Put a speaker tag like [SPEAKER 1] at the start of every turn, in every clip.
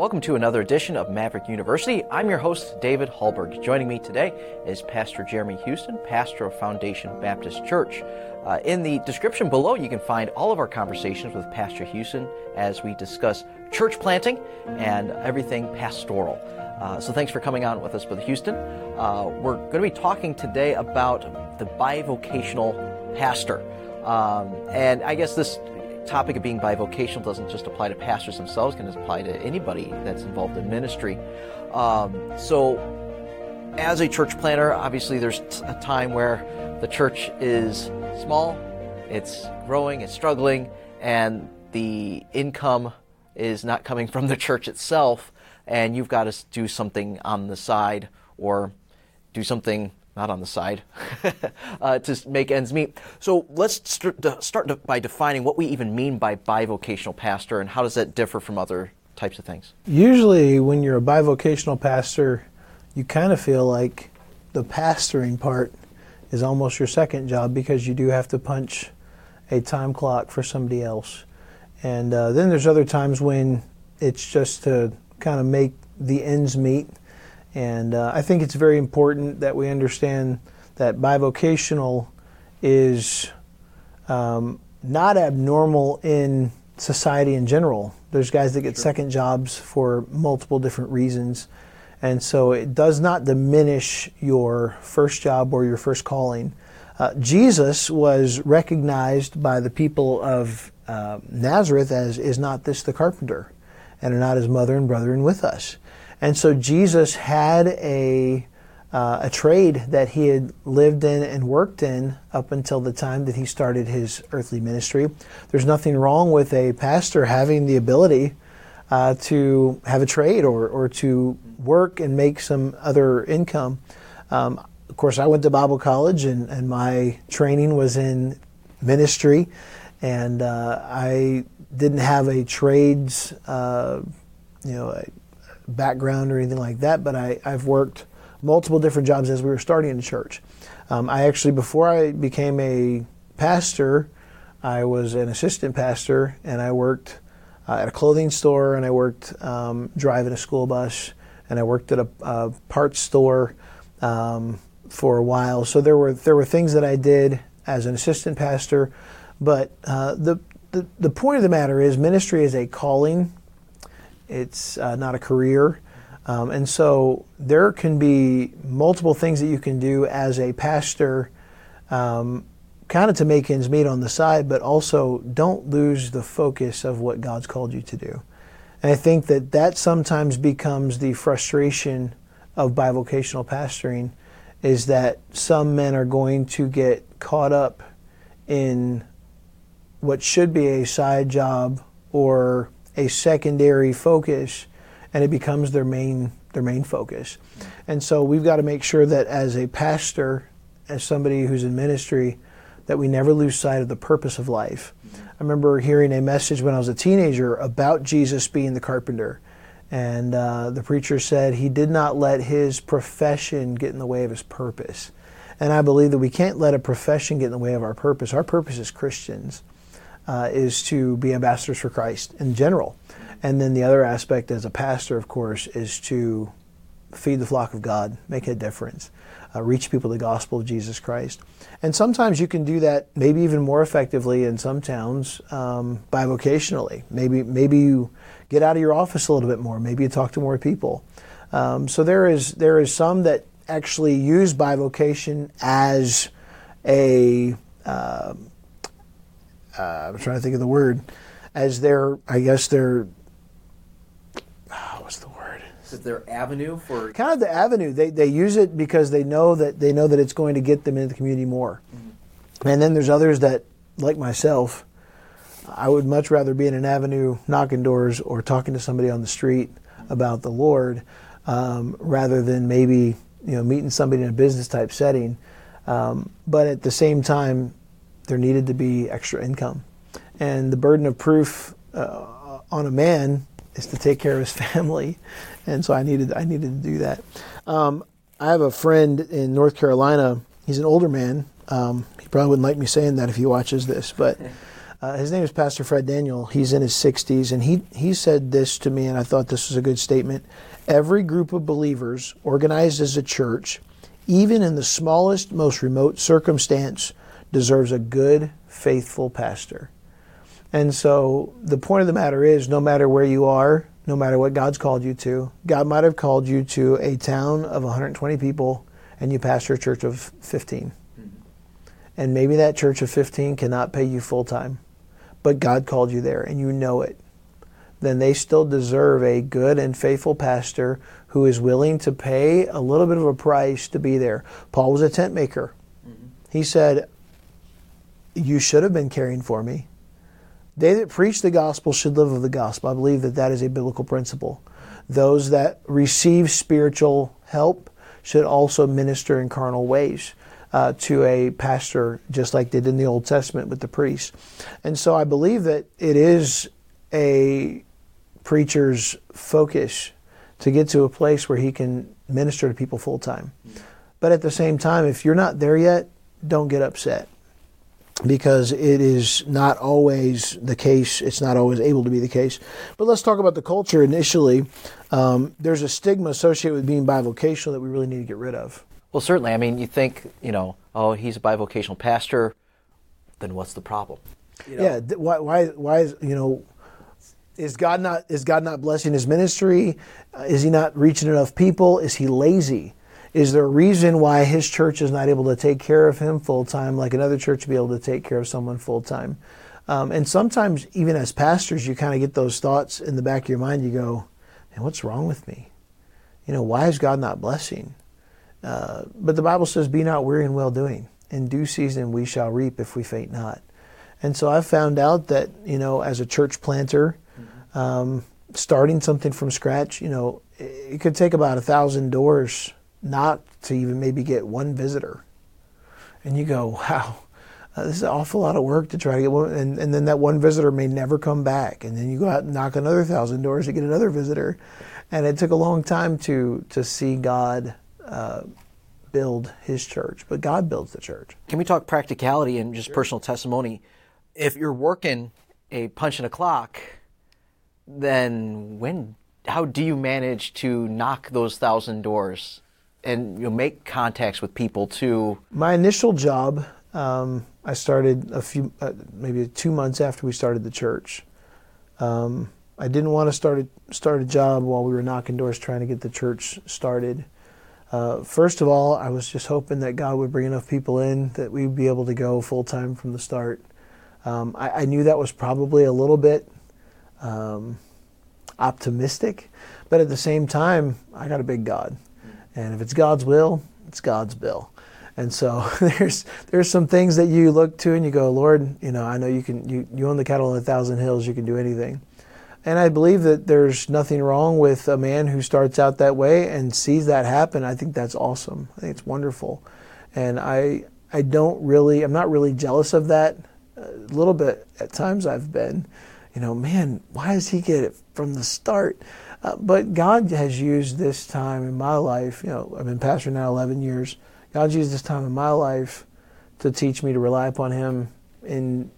[SPEAKER 1] Welcome to another edition of Maverick University. I'm your host, David Hallberg. Joining me today is Pastor Jeremy Houston, pastor of Foundation Baptist Church. Uh, in the description below, you can find all of our conversations with Pastor Houston as we discuss church planting and everything pastoral. Uh, so thanks for coming on with us, Brother Houston. Uh, we're going to be talking today about the bivocational pastor. Um, and I guess this topic of being bivocational doesn't just apply to pastors themselves, can apply to anybody that's involved in ministry. Um, so, as a church planter, obviously there's a time where the church is small, it's growing, it's struggling, and the income is not coming from the church itself, and you've got to do something on the side or do something not on the side, uh, to make ends meet. So let's st- start by defining what we even mean by bivocational pastor and how does that differ from other types of things?
[SPEAKER 2] Usually, when you're a bivocational pastor, you kind of feel like the pastoring part is almost your second job because you do have to punch a time clock for somebody else. And uh, then there's other times when it's just to kind of make the ends meet and uh, I think it's very important that we understand that bivocational is um, not abnormal in society in general. There's guys that get sure. second jobs for multiple different reasons. And so it does not diminish your first job or your first calling. Uh, Jesus was recognized by the people of uh, Nazareth as, is not this the carpenter? And are not his mother and brethren with us? And so Jesus had a, uh, a trade that he had lived in and worked in up until the time that he started his earthly ministry. There's nothing wrong with a pastor having the ability uh, to have a trade or, or to work and make some other income. Um, of course, I went to Bible college and, and my training was in ministry, and uh, I didn't have a trades, uh, you know, background or anything like that, but I, I've worked multiple different jobs as we were starting in church. Um, I actually, before I became a pastor, I was an assistant pastor and I worked uh, at a clothing store and I worked um, driving a school bus and I worked at a, a parts store um, for a while. So there were there were things that I did as an assistant pastor, but uh, the, the the point of the matter is ministry is a calling it's uh, not a career. Um, and so there can be multiple things that you can do as a pastor, um, kind of to make ends meet on the side, but also don't lose the focus of what God's called you to do. And I think that that sometimes becomes the frustration of bivocational pastoring is that some men are going to get caught up in what should be a side job or a secondary focus and it becomes their main their main focus. And so we've got to make sure that as a pastor, as somebody who's in ministry, that we never lose sight of the purpose of life. I remember hearing a message when I was a teenager about Jesus being the carpenter. And uh, the preacher said he did not let his profession get in the way of his purpose. And I believe that we can't let a profession get in the way of our purpose. Our purpose as Christians uh, is to be ambassadors for Christ in general. And then the other aspect as a pastor, of course, is to feed the flock of God, make a difference, uh, reach people the gospel of Jesus Christ. And sometimes you can do that maybe even more effectively in some towns um, bivocationally. Maybe, maybe you get out of your office a little bit more. Maybe you talk to more people. Um, so there is, there is some that actually use bivocation as a uh, uh, I'm trying to think of the word, as their, I guess their, oh, what's the word?
[SPEAKER 1] Is it their avenue for
[SPEAKER 2] kind of the avenue? They they use it because they know that they know that it's going to get them into the community more. Mm-hmm. And then there's others that, like myself, I would much rather be in an avenue knocking doors or talking to somebody on the street about the Lord, um, rather than maybe you know meeting somebody in a business type setting. Um, but at the same time, there needed to be extra income. And the burden of proof uh, on a man is to take care of his family. And so I needed, I needed to do that. Um, I have a friend in North Carolina. He's an older man. Um, he probably wouldn't like me saying that if he watches this, but Uh, his name is Pastor Fred Daniel. He's in his 60s, and he, he said this to me, and I thought this was a good statement. Every group of believers organized as a church, even in the smallest, most remote circumstance, deserves a good, faithful pastor. And so the point of the matter is no matter where you are, no matter what God's called you to, God might have called you to a town of 120 people and you pastor a church of 15. And maybe that church of 15 cannot pay you full time but God called you there and you know it, then they still deserve a good and faithful pastor who is willing to pay a little bit of a price to be there. Paul was a tent maker. Mm-hmm. He said, You should have been caring for me. They that preach the gospel should live of the gospel. I believe that that is a biblical principle. Those that receive spiritual help should also minister in carnal ways uh, to a pastor, just like they did in the Old Testament with the priests. And so I believe that it is a preacher's focus to get to a place where he can minister to people full time. But at the same time, if you're not there yet, don't get upset because it is not always the case. It's not always able to be the case. But let's talk about the culture initially. Um, there's a stigma associated with being bivocational that we really need to get rid of.
[SPEAKER 1] Well, certainly. I mean, you think, you know, oh, he's a bivocational pastor, then what's the problem?
[SPEAKER 2] You know? Yeah. Why, why, why is, you know, is God not is God not blessing his ministry? Uh, is he not reaching enough people? Is he lazy? Is there a reason why his church is not able to take care of him full time, like another church be able to take care of someone full time? Um, and sometimes, even as pastors, you kind of get those thoughts in the back of your mind. You go, "Man, what's wrong with me? You know, why is God not blessing?" Uh, but the Bible says, Be not weary in well doing. In due season we shall reap if we faint not. And so I found out that, you know, as a church planter, mm-hmm. um, starting something from scratch, you know, it could take about a thousand doors not to even maybe get one visitor. And you go, wow, uh, this is an awful lot of work to try to get one. And, and then that one visitor may never come back. And then you go out and knock another thousand doors to get another visitor. And it took a long time to, to see God uh, build his church, but God builds the church.
[SPEAKER 1] Can we talk practicality and just sure. personal testimony? If you're working a punch in a clock, then when how do you manage to knock those thousand doors and you know, make contacts with people to
[SPEAKER 2] my initial job um, i started a few uh, maybe two months after we started the church. Um, i didn't want to start a, start a job while we were knocking doors trying to get the church started. Uh, first of all, I was just hoping that God would bring enough people in that we'd be able to go full time from the start. Um, I, I, knew that was probably a little bit um, optimistic, but at the same time, I got a big God, and if it's God's will, it's God's bill. And so there's there's some things that you look to and you go, Lord, you know, I know you can you, you own the cattle on a thousand hills, you can do anything. And I believe that there's nothing wrong with a man who starts out that way and sees that happen. I think that's awesome. I think it's wonderful. And I I don't really I'm not really jealous of that. A little bit at times I've been, you know, man, why does he get it from the start? Uh, but God has used this time in my life, you know, I've been pastor now 11 years. God's used this time in my life to teach me to rely upon him And,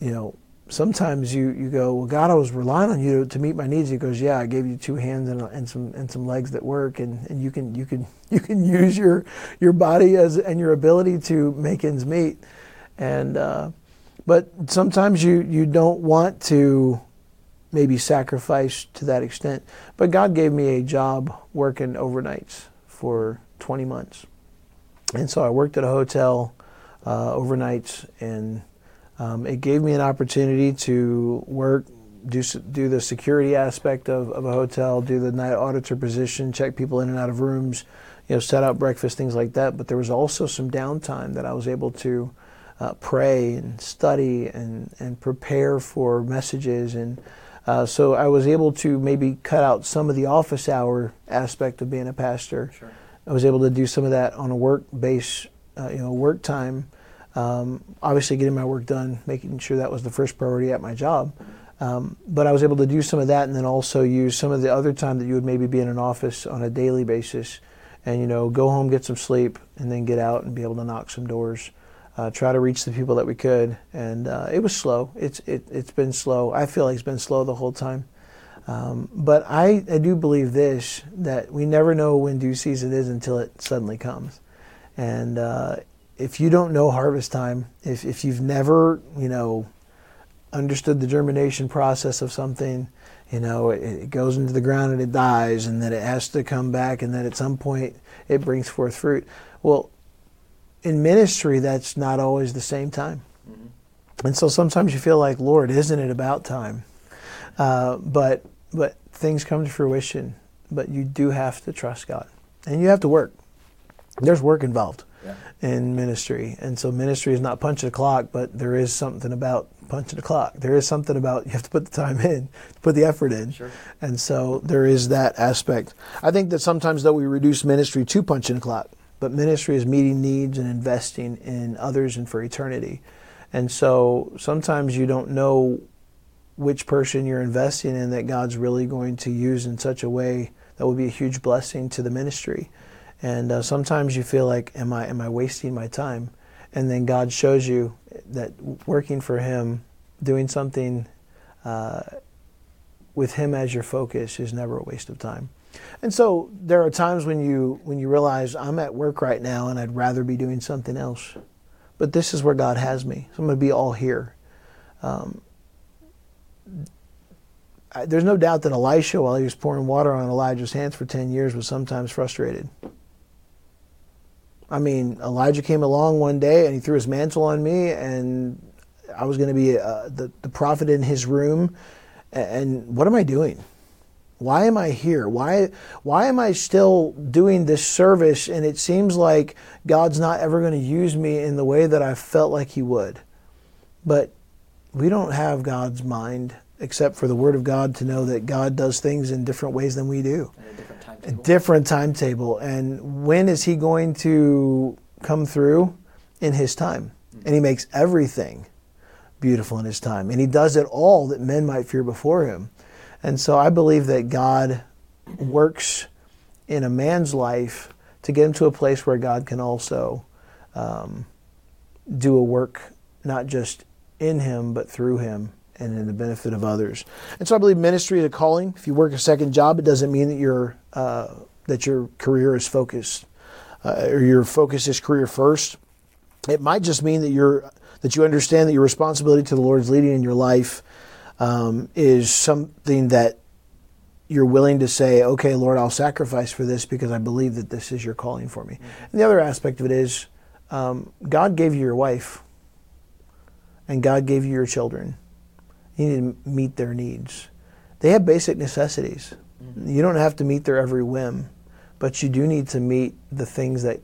[SPEAKER 2] you know, sometimes you, you go, well, God, I was relying on you to, to meet my needs. He goes, yeah, I gave you two hands and, and some and some legs that work, and, and you can you can you can use your your body as and your ability to make ends meet. And uh, but sometimes you you don't want to maybe sacrifice to that extent. But God gave me a job working overnights for 20 months, and so I worked at a hotel uh, overnights and um, it gave me an opportunity to work, do, do the security aspect of, of a hotel, do the night auditor position, check people in and out of rooms, you know, set out breakfast, things like that. But there was also some downtime that I was able to uh, pray and study and, and prepare for messages. And uh, so I was able to maybe cut out some of the office hour aspect of being a pastor. Sure. I was able to do some of that on a work base, uh, you know, work time um, obviously, getting my work done, making sure that was the first priority at my job. Um, but I was able to do some of that and then also use some of the other time that you would maybe be in an office on a daily basis and, you know, go home, get some sleep, and then get out and be able to knock some doors. Uh, try to reach the people that we could. And uh, it was slow. It's it, it's been slow. I feel like it's been slow the whole time. Um, but I, I do believe this that we never know when due season is until it suddenly comes. And uh, if you don't know harvest time, if, if you've never, you know, understood the germination process of something, you know, it, it, goes into the ground and it dies, and then it has to come back, and then at some point it brings forth fruit. Well, in ministry, that's not always the same time. Mm-hmm. And so sometimes you feel like, Lord, isn't it about time? Uh, but but things come to fruition. But you do have to trust God, and you have to work. There's work involved yeah. in ministry, and so ministry is not punching the clock, but there is something about punching the clock. There is something about you have to put the time in, put the effort in,
[SPEAKER 1] sure.
[SPEAKER 2] and so there is that aspect. I think that sometimes though we reduce ministry to punching the clock, but ministry is meeting needs and investing in others and for eternity. And so sometimes you don't know which person you're investing in that God's really going to use in such a way that will be a huge blessing to the ministry. And uh, sometimes you feel like, am I am I wasting my time? And then God shows you that working for Him, doing something uh, with Him as your focus, is never a waste of time. And so there are times when you when you realize I'm at work right now and I'd rather be doing something else, but this is where God has me. So I'm going to be all here. Um, there's no doubt that Elisha, while he was pouring water on Elijah's hands for 10 years, was sometimes frustrated. I mean, Elijah came along one day and he threw his mantle on me, and I was going to be uh, the, the prophet in his room. And what am I doing? Why am I here? Why, why am I still doing this service? And it seems like God's not ever going to use me in the way that I felt like He would. But we don't have God's mind except for the Word of God to know that God does things in different ways than we do.
[SPEAKER 1] A different timetable.
[SPEAKER 2] A different timetable. And when is He going to come through? In His time. Mm-hmm. And He makes everything beautiful in His time. And He does it all that men might fear before Him. And so I believe that God works in a man's life to get him to a place where God can also um, do a work not just in him but through him and in the benefit of others. And so I believe ministry is a calling. If you work a second job, it doesn't mean that your uh, that your career is focused uh, or your focus is career first. It might just mean that you're that you understand that your responsibility to the Lord is leading in your life um, is something that you're willing to say, okay, Lord, I'll sacrifice for this because I believe that this is your calling for me. Mm-hmm. And the other aspect of it is um, God gave you your wife and God gave you your children. You need to meet their needs. They have basic necessities. Mm-hmm. You don't have to meet their every whim, but you do need to meet the things that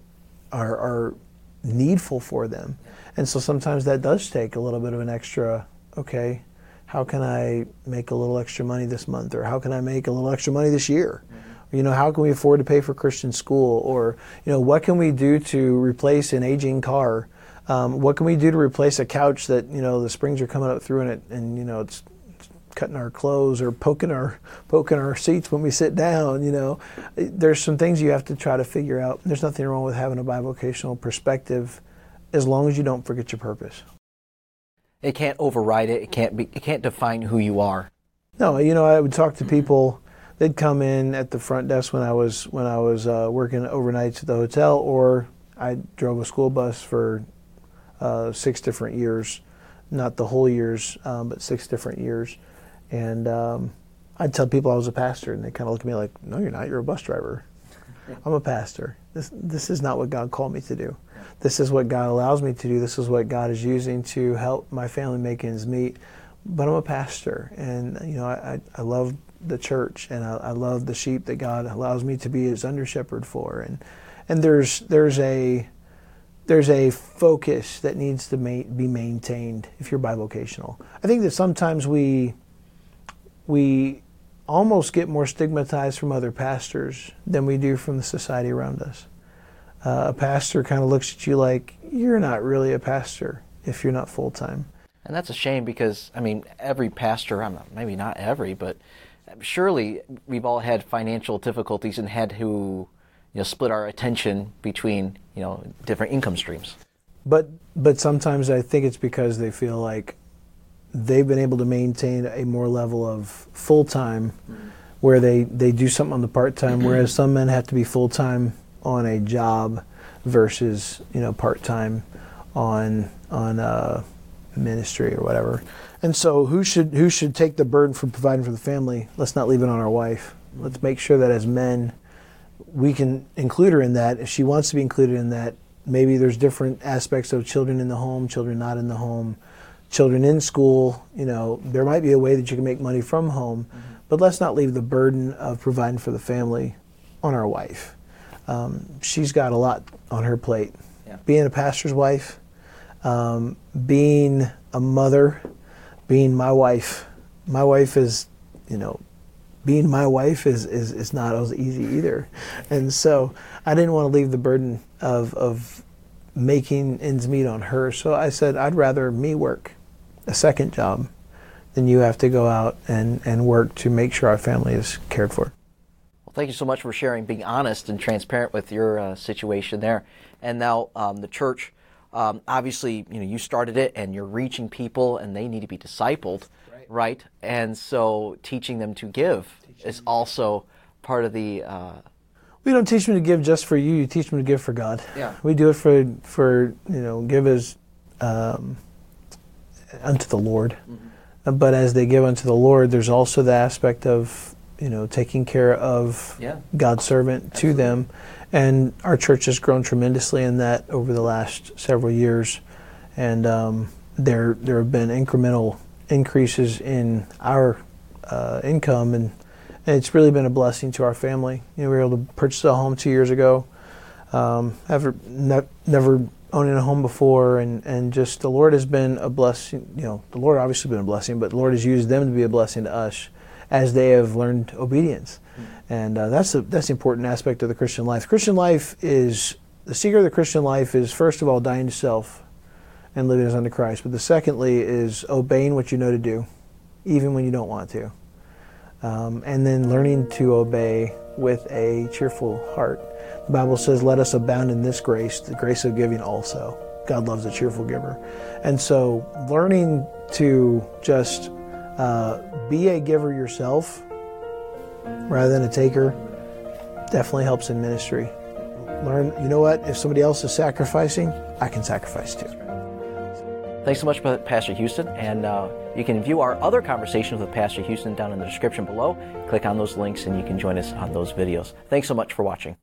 [SPEAKER 2] are, are needful for them. And so sometimes that does take a little bit of an extra, okay, how can I make a little extra money this month? Or how can I make a little extra money this year? Mm-hmm. You know, how can we afford to pay for Christian school? Or, you know, what can we do to replace an aging car? Um, what can we do to replace a couch that you know the springs are coming up through in it, and you know it's, it's cutting our clothes or poking our poking our seats when we sit down? You know, there's some things you have to try to figure out. There's nothing wrong with having a bivocational perspective, as long as you don't forget your purpose.
[SPEAKER 1] It can't override it. It can't be. It can't define who you are.
[SPEAKER 2] No, you know, I would talk to people. They'd come in at the front desk when I was when I was uh, working overnights at the hotel, or I drove a school bus for uh, six different years, not the whole years, um, but six different years. And um, I'd tell people I was a pastor, and they kind of look at me like, "No, you're not. You're a bus driver." I'm a pastor. This this is not what God called me to do. This is what God allows me to do. This is what God is using to help my family make ends meet. But I'm a pastor, and you know I I love the church, and I, I love the sheep that God allows me to be His under shepherd for, and and there's there's a there's a focus that needs to ma- be maintained if you're bivocational. I think that sometimes we we almost get more stigmatized from other pastors than we do from the society around us. Uh, a pastor kind of looks at you like you're not really a pastor if you're not full time.
[SPEAKER 1] And that's a shame because I mean every pastor, I'm not, maybe not every, but surely we've all had financial difficulties and had to you know split our attention between you know different income streams.
[SPEAKER 2] but but sometimes I think it's because they feel like they've been able to maintain a more level of full time, mm-hmm. where they they do something on the part time, mm-hmm. whereas some men have to be full time on a job versus you know part time on on uh, ministry or whatever. And so, who should who should take the burden for providing for the family? Let's not leave it on our wife. Let's make sure that as men, we can include her in that. If she wants to be included in that, maybe there's different aspects of children in the home, children not in the home, children in school. You know, there might be a way that you can make money from home, mm-hmm. but let's not leave the burden of providing for the family on our wife. Um, she's got a lot on her plate. Yeah. Being a pastor's wife, um, being a mother, being my wife. My wife is, you know, being my wife is, is, is not as easy either. And so I didn't want to leave the burden of, of making ends meet on her. So I said, I'd rather me work a second job then you have to go out and, and work to make sure our family is cared for.
[SPEAKER 1] Well, thank you so much for sharing, being honest and transparent with your uh, situation there. And now um, the church um, obviously, you know, you started it and you're reaching people and they need to be discipled, right? right? And so teaching them to give teaching is also part of the. Uh,
[SPEAKER 2] we don't teach them to give just for you. You teach them to give for God.
[SPEAKER 1] Yeah.
[SPEAKER 2] We do it for for you know give as um, unto the Lord, mm-hmm. but as they give unto the Lord, there's also the aspect of you know taking care of yeah. God's servant Absolutely. to them and our church has grown tremendously in that over the last several years. And um, there, there have been incremental increases in our uh, income, and, and, it's really been a blessing to our family. You know, we were able to purchase a home two years ago. Um, ever, ne- never owning a home before, and, and just the Lord has been a blessing. You know, the Lord obviously been a blessing, but the Lord has used them to be a blessing to us as they have learned obedience. And uh, that's, a, that's the important aspect of the Christian life. Christian life is, the secret of the Christian life is, first of all, dying to self and living as unto Christ. But the secondly is obeying what you know to do, even when you don't want to. Um, and then learning to obey with a cheerful heart. The Bible says, Let us abound in this grace, the grace of giving also. God loves a cheerful giver. And so, learning to just uh, be a giver yourself rather than a taker definitely helps in ministry. Learn, you know what? If somebody else is sacrificing, I can sacrifice too.
[SPEAKER 1] Thanks so much, Pastor Houston. And uh, you can view our other conversations with Pastor Houston down in the description below. Click on those links and you can join us on those videos. Thanks so much for watching.